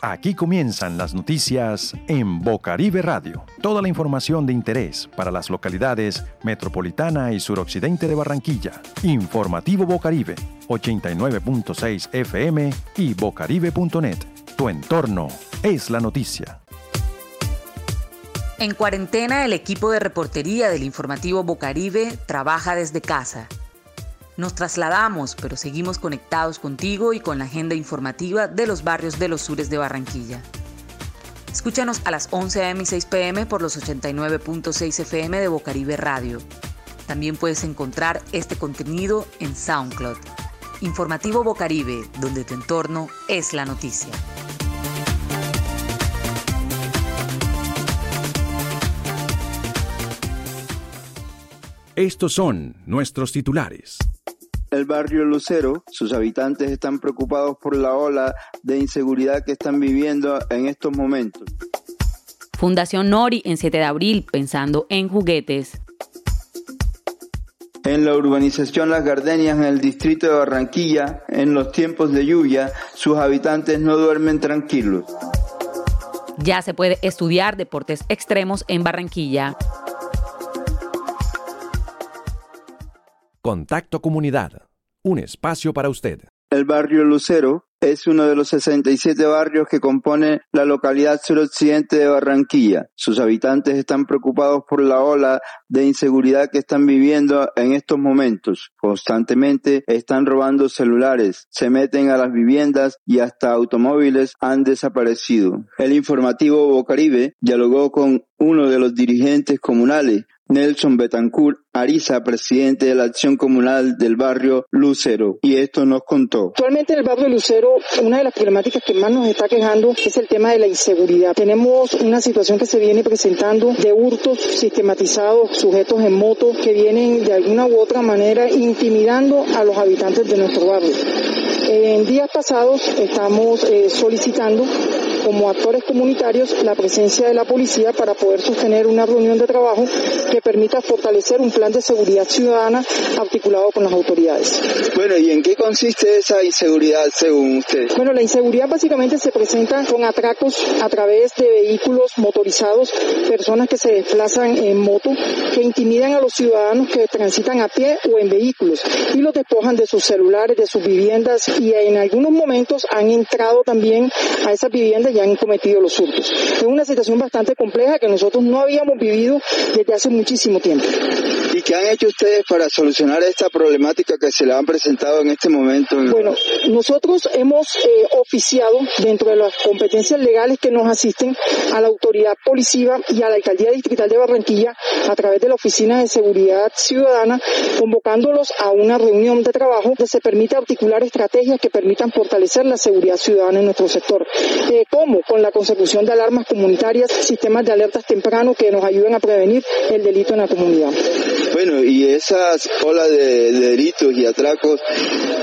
Aquí comienzan las noticias en Bocaribe Radio. Toda la información de interés para las localidades metropolitana y suroccidente de Barranquilla. Informativo Bocaribe, 89.6 FM y bocaribe.net. Tu entorno es la noticia. En cuarentena, el equipo de reportería del informativo Bocaribe trabaja desde casa nos trasladamos, pero seguimos conectados contigo y con la agenda informativa de los barrios de los sures de Barranquilla. Escúchanos a las 11 a.m. y 6 p.m. por los 89.6 FM de Bocaribe Radio. También puedes encontrar este contenido en SoundCloud. Informativo Bocaribe, donde tu entorno es la noticia. Estos son nuestros titulares. El barrio Lucero, sus habitantes están preocupados por la ola de inseguridad que están viviendo en estos momentos. Fundación Nori en 7 de abril, pensando en juguetes. En la urbanización Las Gardenias, en el distrito de Barranquilla, en los tiempos de lluvia, sus habitantes no duermen tranquilos. Ya se puede estudiar deportes extremos en Barranquilla. Contacto Comunidad, un espacio para usted. El barrio Lucero es uno de los 67 barrios que compone la localidad suroccidente de Barranquilla. Sus habitantes están preocupados por la ola de inseguridad que están viviendo en estos momentos. Constantemente están robando celulares, se meten a las viviendas y hasta automóviles han desaparecido. El informativo Bocaribe dialogó con uno de los dirigentes comunales Nelson Betancourt Ariza, presidente de la acción comunal del barrio Lucero, y esto nos contó. Actualmente en el barrio Lucero, una de las problemáticas que más nos está quejando es el tema de la inseguridad. Tenemos una situación que se viene presentando de hurtos sistematizados, sujetos en moto, que vienen de alguna u otra manera intimidando a los habitantes de nuestro barrio. En días pasados estamos eh, solicitando como actores comunitarios la presencia de la policía para poder sostener una reunión de trabajo que permita fortalecer un plan de seguridad ciudadana articulado con las autoridades. Bueno, ¿y en qué consiste esa inseguridad según usted? Bueno, la inseguridad básicamente se presenta con atracos a través de vehículos motorizados, personas que se desplazan en moto, que intimidan a los ciudadanos que transitan a pie o en vehículos y los despojan de sus celulares, de sus viviendas y en algunos momentos han entrado también a esas viviendas y han cometido los hurtos. Es una situación bastante compleja que nosotros no habíamos vivido desde hace muchísimo tiempo. ¿Y qué han hecho ustedes para solucionar esta problemática que se le han presentado en este momento? Bueno, nosotros hemos eh, oficiado dentro de las competencias legales que nos asisten a la autoridad policiva y a la alcaldía distrital de Barranquilla a través de la Oficina de Seguridad Ciudadana, convocándolos a una reunión de trabajo que se permita articular estrategias que permitan fortalecer la seguridad ciudadana en nuestro sector. Eh, ¿Cómo? Con la consecución de alarmas comunitarias, sistemas de alertas temprano que nos ayuden a prevenir el delito en la comunidad. Bueno, y esas olas de, delitos y atracos,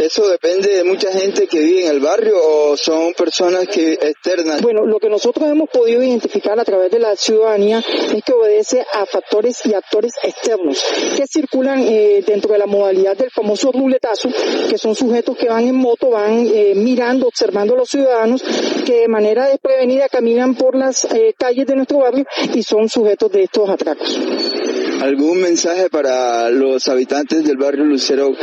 ¿eso depende de mucha gente que vive en el barrio o son personas que externas? Bueno, lo que nosotros hemos podido identificar a través de la ciudadanía es que obedece a factores y actores externos que circulan eh, dentro de la modalidad del famoso ruletazo, que son sujetos que van en moto, van eh, mirando, observando a los ciudadanos que de manera desprevenida caminan por las eh, calles de nuestro barrio y son sujetos de estos atracos. ¿Algún mensaje para los habitantes del barrio Lucero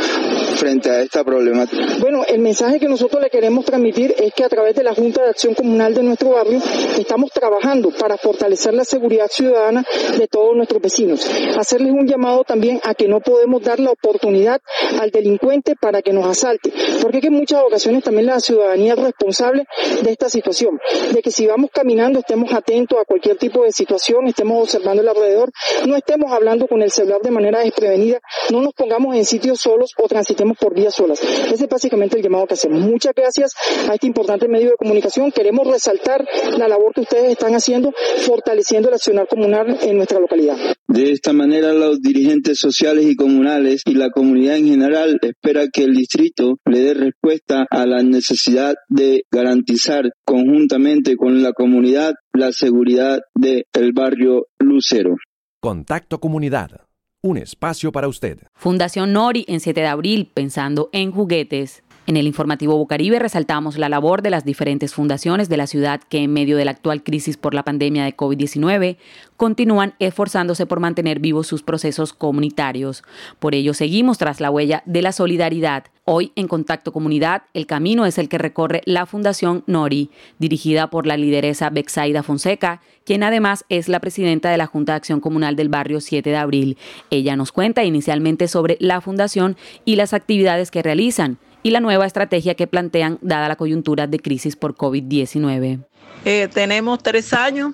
frente a esta problemática? Bueno, el mensaje que nosotros le queremos transmitir es que a través de la Junta de Acción Comunal de nuestro barrio estamos trabajando para fortalecer la seguridad ciudadana de todos nuestros vecinos. Hacerles un llamado también a que no podemos dar la oportunidad al delincuente para que nos asalte, porque en muchas ocasiones también la ciudadanía es responsable de esta situación, de que si vamos caminando estemos atentos a cualquier tipo de situación, estemos observando el alrededor, no estemos hablando con el celular de manera desprevenida, no nos pongamos en sitios solos o transitemos por vías solas. Ese es básicamente el llamado que hacemos. Muchas gracias a este importante medio de comunicación. Queremos resaltar la labor que ustedes están haciendo, fortaleciendo el accionar comunal en nuestra localidad. De esta manera, los dirigentes sociales y comunales y la comunidad en general espera que el distrito le dé respuesta a la necesidad de garantizar conjuntamente con la comunidad la seguridad del barrio Lucero. Contacto Comunidad, un espacio para usted. Fundación Nori en 7 de abril, pensando en juguetes. En el informativo Bocaribe resaltamos la labor de las diferentes fundaciones de la ciudad que en medio de la actual crisis por la pandemia de COVID-19 continúan esforzándose por mantener vivos sus procesos comunitarios. Por ello seguimos tras la huella de la solidaridad. Hoy en Contacto Comunidad, el camino es el que recorre la Fundación Nori, dirigida por la lideresa Bexaida Fonseca, quien además es la presidenta de la Junta de Acción Comunal del barrio 7 de abril. Ella nos cuenta inicialmente sobre la fundación y las actividades que realizan y la nueva estrategia que plantean dada la coyuntura de crisis por COVID-19. Eh, tenemos tres años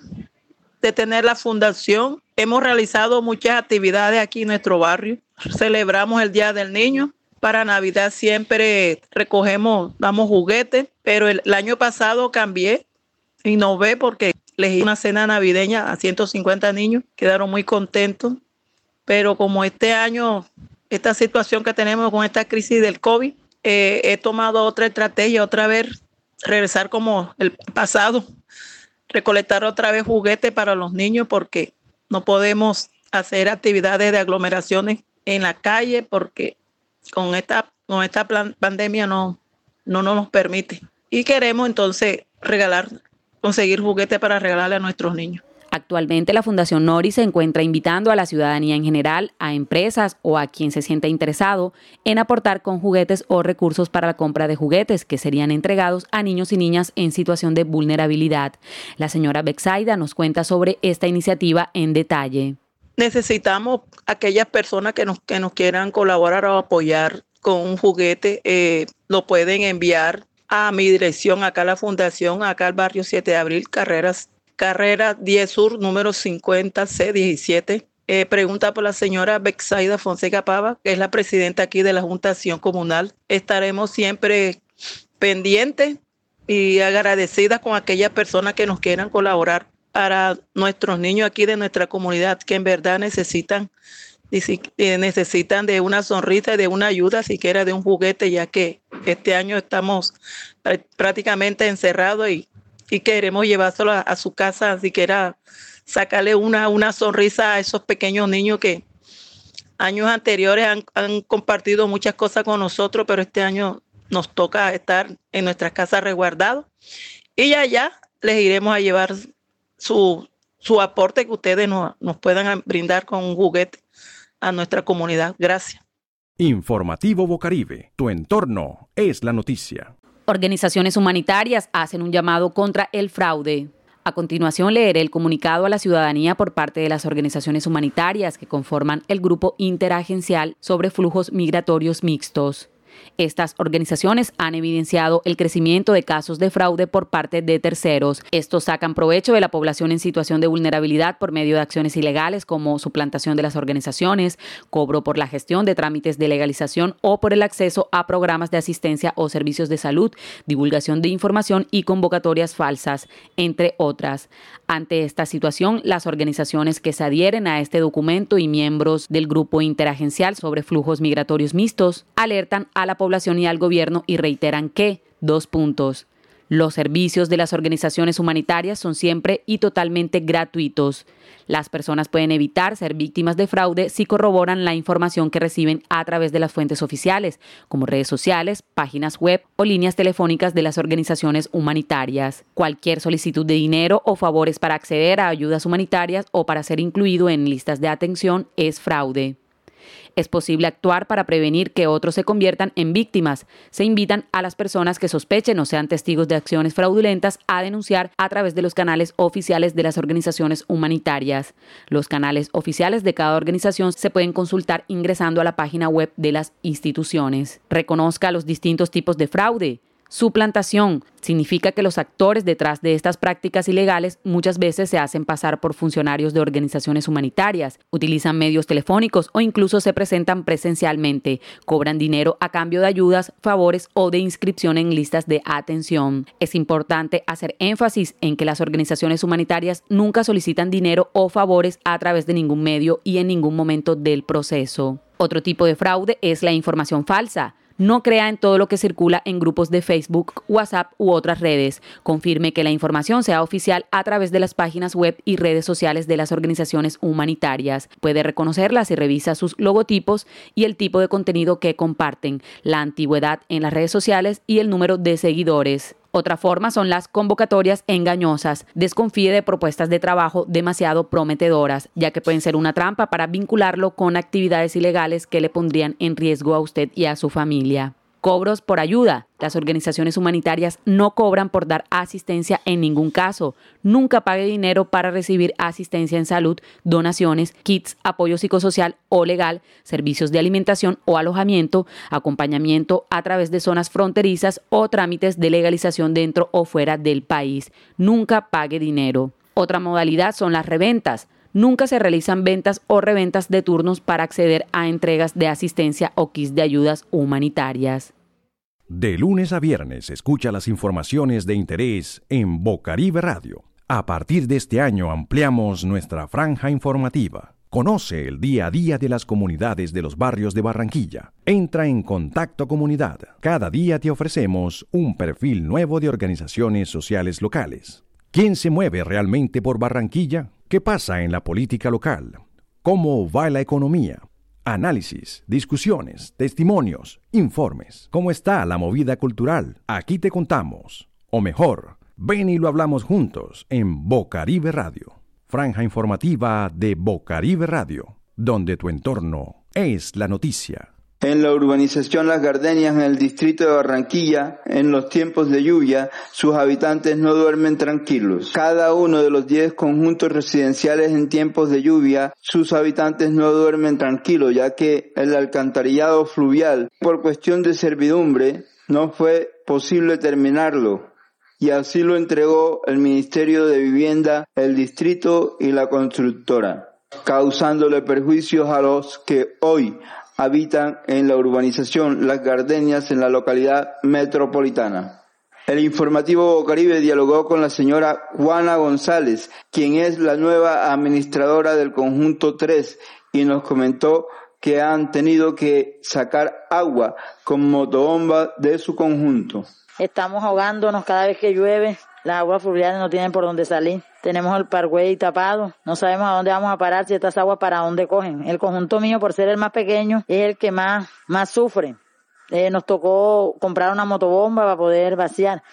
de tener la fundación. Hemos realizado muchas actividades aquí en nuestro barrio. Celebramos el Día del Niño. Para Navidad siempre recogemos, damos juguetes, pero el, año pasado cambié, innové porque elegí una cena navideña a 150 niños, quedaron muy contentos, pero como este año, esta situación que tenemos con esta crisis del COVID, eh, he tomado otra estrategia, otra vez regresar como el pasado, recolectar otra vez juguetes para los niños porque no podemos hacer actividades de aglomeraciones en la calle porque con esta, con esta pandemia no, no nos permite. Y queremos entonces regalar, conseguir juguetes para regalarle a nuestros niños. Actualmente la Fundación Nori se encuentra invitando a la ciudadanía en general, a empresas o a quien se sienta interesado en aportar con juguetes o recursos para la compra de juguetes que serían entregados a niños y niñas en situación de vulnerabilidad. La señora Bexaida nos cuenta sobre esta iniciativa en detalle. Necesitamos aquellas personas que nos, que nos quieran colaborar o apoyar con un juguete, eh, lo pueden enviar a mi dirección, acá a la fundación, acá al barrio 7 de abril, carreras carrera 10 Sur, número 50C17. Eh, pregunta por la señora Bexaida Fonseca Pava, que es la presidenta aquí de la Junta Acción Comunal. Estaremos siempre pendientes y agradecidas con aquellas personas que nos quieran colaborar para nuestros niños aquí de nuestra comunidad que en verdad necesitan eh, necesitan de una sonrisa y de una ayuda, siquiera de un juguete, ya que este año estamos prácticamente encerrados y y queremos llevárselo a, su casa, así que era sacarle una, una sonrisa a esos pequeños niños que años anteriores han, compartido muchas cosas con nosotros, pero este año nos toca estar en nuestras casas resguardados. Y ya, ya les iremos a llevar su, su aporte que ustedes nos, nos puedan brindar con un juguete a nuestra comunidad. Gracias. Informativo Bocaribe, tu entorno es la noticia. Organizaciones humanitarias hacen un llamado contra el fraude. A continuación leeré el comunicado a la ciudadanía por parte de las organizaciones humanitarias que conforman el grupo interagencial sobre flujos migratorios mixtos. Estas organizaciones han evidenciado el crecimiento de casos de fraude por parte de terceros. Estos sacan provecho de la población en situación de vulnerabilidad por medio de acciones ilegales como suplantación de las organizaciones, cobro por la gestión de trámites de legalización o por el acceso a programas de asistencia o servicios de salud, divulgación de información y convocatorias falsas, entre otras. Ante esta situación, las organizaciones que se adhieren a este documento y miembros del grupo interagencial sobre flujos migratorios mixtos alertan a la población y al gobierno y reiteran que, dos puntos, los servicios de las organizaciones humanitarias son siempre y totalmente gratuitos. Las personas pueden evitar ser víctimas de fraude si corroboran la información que reciben a través de las fuentes oficiales, como redes sociales, páginas web o líneas telefónicas de las organizaciones humanitarias. Cualquier solicitud de dinero o favores para acceder a ayudas humanitarias o para ser incluido en listas de atención es fraude. Es posible actuar para prevenir que otros se conviertan en víctimas. Se invitan a las personas que sospechen o sean testigos de acciones fraudulentas a denunciar a través de los canales oficiales de las organizaciones humanitarias. Los canales oficiales de cada organización se pueden consultar ingresando a la página web de las instituciones. Reconozca los distintos tipos de fraude. Suplantación significa que los actores detrás de estas prácticas ilegales muchas veces se hacen pasar por funcionarios de organizaciones humanitarias, utilizan medios telefónicos o incluso se presentan presencialmente, cobran dinero a cambio de ayudas, favores o de inscripción en listas de atención. Es importante hacer énfasis en que las organizaciones humanitarias nunca solicitan dinero o favores a través de ningún medio y en ningún momento del proceso. Otro tipo de fraude es la información falsa No crea en todo lo que circula en grupos de Facebook, WhatsApp u otras redes. Confirme que la información sea oficial a través de las páginas web y redes sociales de las organizaciones humanitarias. Puede reconocerlas y revisa sus logotipos y el tipo de contenido que comparten, la antigüedad en las redes sociales y el número de seguidores. Otra forma son las convocatorias engañosas. Desconfíe de propuestas de trabajo demasiado prometedoras, ya que pueden ser una trampa para vincularlo con actividades ilegales que le pondrían en riesgo a usted y a su familia. Cobros por ayuda. Las organizaciones humanitarias no cobran por dar asistencia en ningún caso. Nunca pague dinero para recibir asistencia en salud, donaciones, kits, apoyo psicosocial o legal, servicios de alimentación o alojamiento, acompañamiento a través de zonas fronterizas o trámites de legalización dentro o fuera del país. Nunca pague dinero. Otra modalidad son las reventas. Nunca se realizan ventas o reventas de turnos para acceder a entregas de asistencia o kits de ayudas humanitarias. De lunes a viernes escucha las informaciones de interés en Bocaribe Radio. A partir de este año ampliamos nuestra franja informativa. Conoce el día a día de las comunidades de los barrios de Barranquilla. Entra en Contacto Comunidad. Cada día te ofrecemos un perfil nuevo de organizaciones sociales locales. ¿Quién se mueve realmente por Barranquilla? ¿Qué pasa en la política local? ¿Cómo va la economía? Análisis, discusiones, testimonios, informes. ¿Cómo está la movida cultural? Aquí te contamos. O mejor, ven y lo hablamos juntos en Bocaribe Radio. Franja informativa de Bocaribe Radio, donde tu entorno es la noticia. En la urbanización Las Gardenias, en el distrito de Barranquilla, en los tiempos de lluvia, sus habitantes no duermen tranquilos. Cada uno de los 10 conjuntos residenciales en tiempos de lluvia, sus habitantes no duermen tranquilos, ya que el alcantarillado fluvial, por cuestión de servidumbre, no fue posible terminarlo. Y así lo entregó el Ministerio de Vivienda, el distrito y la constructora, causándole perjuicios a los que hoy habitan en la urbanización Las Gardenias en la localidad metropolitana. El informativo Caribe dialogó con la señora Juana González, quien es la nueva administradora del conjunto 3 y nos comentó que han tenido que sacar agua con motobomba de su conjunto. Estamos ahogándonos cada vez que llueve, las aguas fluviales no tienen por dónde salir tenemos el parkway tapado, no sabemos a dónde vamos a parar si estas aguas para dónde cogen. El conjunto mío, por ser el más pequeño, es el que más, más sufre. Eh, nos tocó comprar una motobomba para poder vaciar.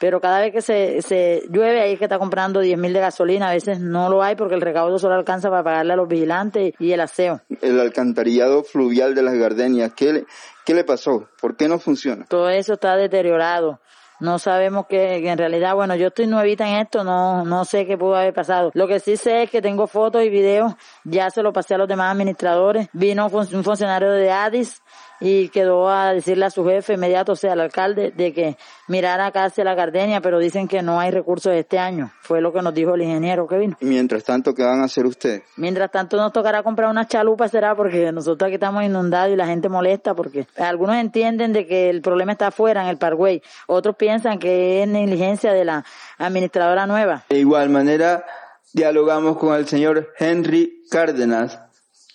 Pero cada vez que se, se llueve, ahí es que está comprando 10 mil de gasolina. A veces no lo hay porque el recaudo solo alcanza para pagarle a los vigilantes y el aseo. El alcantarillado fluvial de las Gardenias, ¿qué le, qué le pasó? ¿Por qué no funciona? Todo eso está deteriorado. No sabemos que, en realidad, bueno, yo estoy nuevita en esto, no, no sé qué pudo haber pasado. Lo que sí sé es que tengo fotos y videos, ya se lo pasé a los demás administradores. Vino un funcionario de ADIS y quedó a decirle a su jefe inmediato, o sea, al alcalde, de que mirara acá hacia la Gardenia, pero dicen que no hay recursos este año. Fue lo que nos dijo el ingeniero que vino. ¿Y mientras tanto qué van a hacer ustedes? Mientras tanto nos tocará comprar una chalupa, será porque nosotros aquí estamos inundados y la gente molesta porque algunos entienden de que el problema está afuera en el Parkway, otros piensan que es negligencia de la administradora nueva. De igual manera, dialogamos con el señor Henry Cárdenas,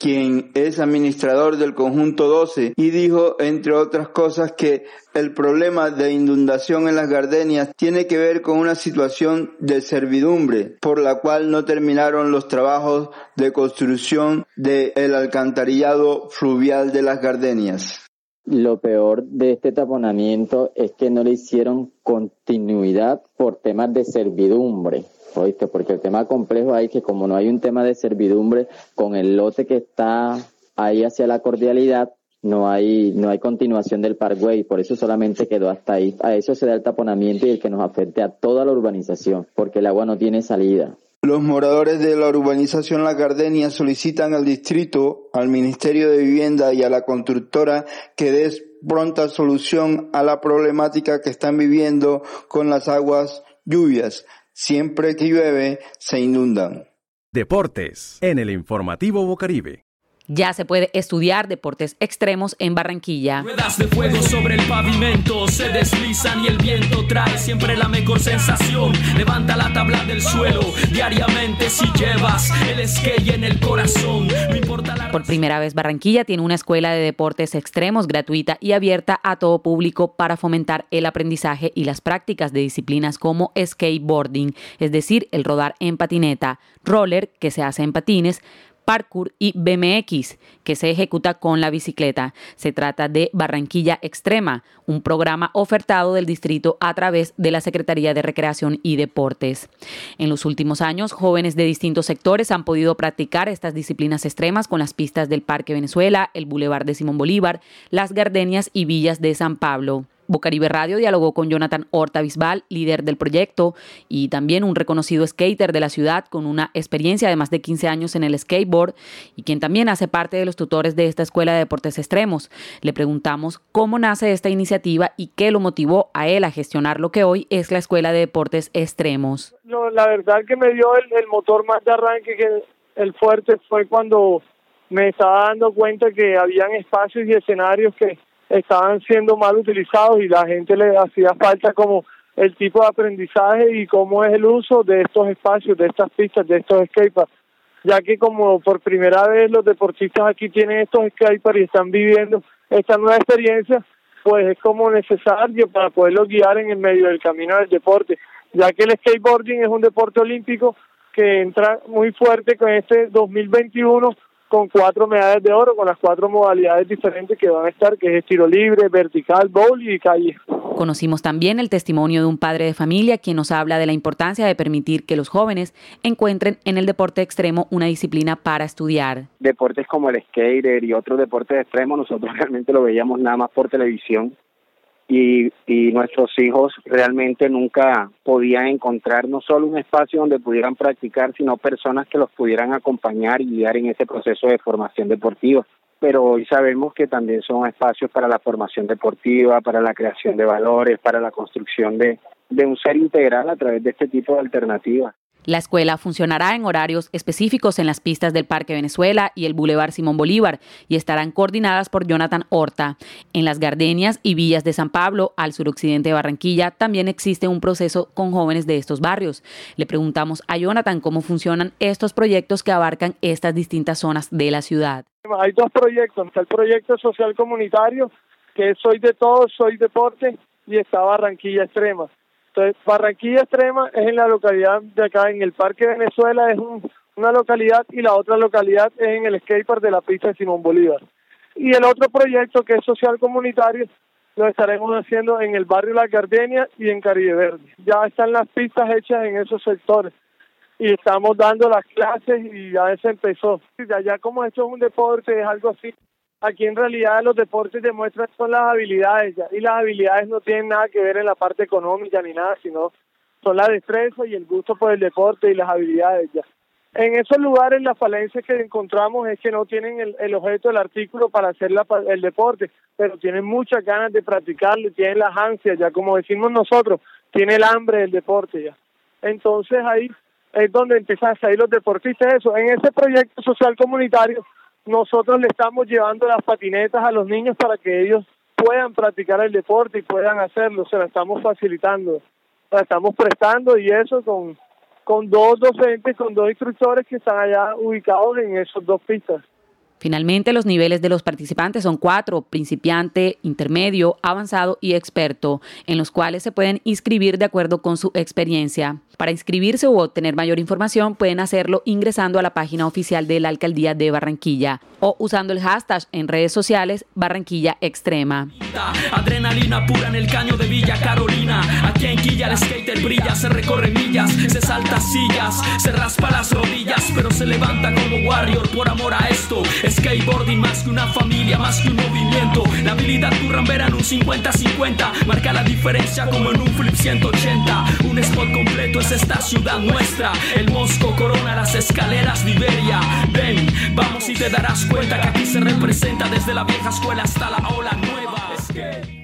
quien es administrador del conjunto 12, y dijo, entre otras cosas, que el problema de inundación en las gardenias tiene que ver con una situación de servidumbre, por la cual no terminaron los trabajos de construcción del alcantarillado fluvial de las gardenias. Lo peor de este taponamiento es que no le hicieron continuidad por temas de servidumbre. ¿Oíste? Porque el tema complejo hay que como no hay un tema de servidumbre con el lote que está ahí hacia la cordialidad, no hay, no hay continuación del parkway, por eso solamente quedó hasta ahí. A eso se da el taponamiento y el que nos afecte a toda la urbanización, porque el agua no tiene salida. Los moradores de la urbanización La Gardenia solicitan al distrito, al Ministerio de Vivienda y a la constructora que des pronta solución a la problemática que están viviendo con las aguas lluvias. Siempre que llueve, se inundan. Deportes en el informativo Bocaribe. Ya se puede estudiar deportes extremos en Barranquilla. Ruedas de fuego sobre el pavimento se deslizan y el viento trae siempre la mejor sensación. Levanta la tabla del suelo diariamente si llevas el skate en el corazón. No importa la Por primera vez Barranquilla tiene una escuela de deportes extremos gratuita y abierta a todo público para fomentar el aprendizaje y las prácticas de disciplinas como skateboarding, es decir, el rodar en patineta, roller, que se hace en patines, parkour y BMX, que se ejecuta con la bicicleta. Se trata de Barranquilla Extrema, un programa ofertado del distrito a través de la Secretaría de Recreación y Deportes. En los últimos años, jóvenes de distintos sectores han podido practicar estas disciplinas extremas con las pistas del Parque Venezuela, el Boulevard de Simón Bolívar, las Gardenias y Villas de San Pablo. Bocaribe Radio dialogó con Jonathan Horta Bisbal, líder del proyecto y también un reconocido skater de la ciudad con una experiencia de más de 15 años en el skateboard y quien también hace parte de los tutores de esta escuela de deportes extremos. Le preguntamos cómo nace esta iniciativa y qué lo motivó a él a gestionar lo que hoy es la escuela de deportes extremos. No, la verdad que me dio el, motor más de arranque que el fuerte fue cuando me estaba dando cuenta que habían espacios y escenarios que estaban siendo mal utilizados y la gente le hacía falta como el tipo de aprendizaje y cómo es el uso de estos espacios, de estas pistas, de estos skateparks, ya que como por primera vez los deportistas aquí tienen estos skateparks y están viviendo esta nueva experiencia, pues es como necesario para poderlos guiar en el medio del camino del deporte, ya que el skateboarding es un deporte olímpico que entra muy fuerte con este 2021 con cuatro medallas de oro, con las cuatro modalidades diferentes que van a estar, que es tiro libre, vertical, bowl y calle. Conocimos también el testimonio de un padre de familia quien nos habla de la importancia de permitir que los jóvenes encuentren en el deporte extremo una disciplina para estudiar. Deportes como el skater y otros deportes extremos nosotros realmente lo veíamos nada más por televisión y, y nuestros hijos realmente nunca podían encontrar no solo un espacio donde pudieran practicar, sino personas que los pudieran acompañar y guiar en ese proceso de formación deportiva. Pero hoy sabemos que también son espacios para la formación deportiva, para la creación de valores, para la construcción de, de un ser integral a través de este tipo de alternativas. La escuela funcionará en horarios específicos en las pistas del Parque Venezuela y el Boulevard Simón Bolívar y estarán coordinadas por Jonathan Horta. En las Gardenias y Villas de San Pablo, al suroccidente de Barranquilla, también existe un proceso con jóvenes de estos barrios. Le preguntamos a Jonathan cómo funcionan estos proyectos que abarcan estas distintas zonas de la ciudad. Hay dos proyectos, está el proyecto social comunitario, que es Soy de Todos, Soy Deporte, y está Barranquilla Extrema. Entonces, Barranquilla Extrema es en la localidad de acá, en el Parque Venezuela, es un, una localidad y la otra localidad es en el skatepark de la pista de Simón Bolívar. Y el otro proyecto que es social comunitario lo estaremos haciendo en el barrio La Gardenia y en Caribe Verde. Ya están las pistas hechas en esos sectores y estamos dando las clases y ya se empezó. Ya, ya como esto es un deporte, es algo así aquí en realidad los deportes demuestran son las habilidades ya, y las habilidades no tienen nada que ver en la parte económica ni nada, sino son la destreza y el gusto por el deporte y las habilidades ya. En esos lugares la falencia que encontramos es que no tienen el, el objeto del artículo para hacer la, el deporte, pero tienen muchas ganas de practicarlo, tienen las ansias, ya como decimos nosotros, tiene el hambre del deporte ya. Entonces ahí es donde empiezan a salir los deportistas eso. En ese proyecto social comunitario nosotros le estamos llevando las patinetas a los niños para que ellos puedan practicar el deporte y puedan hacerlo, se la estamos facilitando, la estamos prestando y eso con, con dos docentes, con dos instructores que están allá ubicados en esos dos pistas. Finalmente, los niveles de los participantes son cuatro, principiante, intermedio, avanzado y experto, en los cuales se pueden inscribir de acuerdo con su experiencia. Para inscribirse u obtener mayor información pueden hacerlo ingresando a la página oficial de la Alcaldía de Barranquilla o usando el hashtag en redes sociales Barranquilla Extrema. Adrenalina pura en el caño de Villa Carolina. Aquí en el skater brilla, se recorre millas, se salta sillas, se raspa las rodillas, pero se levanta como warrior por amor a esto. Skateboarding más que una familia, más que un movimiento. La habilidad currambera en un 50-50 marca la diferencia como en un flip 180. Un spot completo es esta ciudad nuestra. El Mosco corona las escaleras de Iberia. Ven, vamos y te darás cuenta que aquí se representa desde la vieja escuela hasta la ola nueva. Es.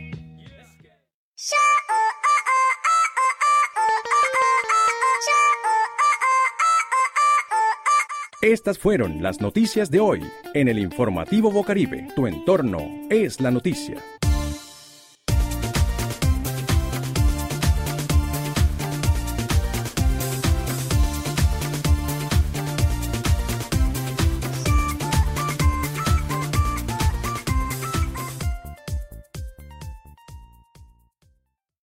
Estas fueron las noticias de hoy en el informativo Bocaribe. Tu entorno es la noticia.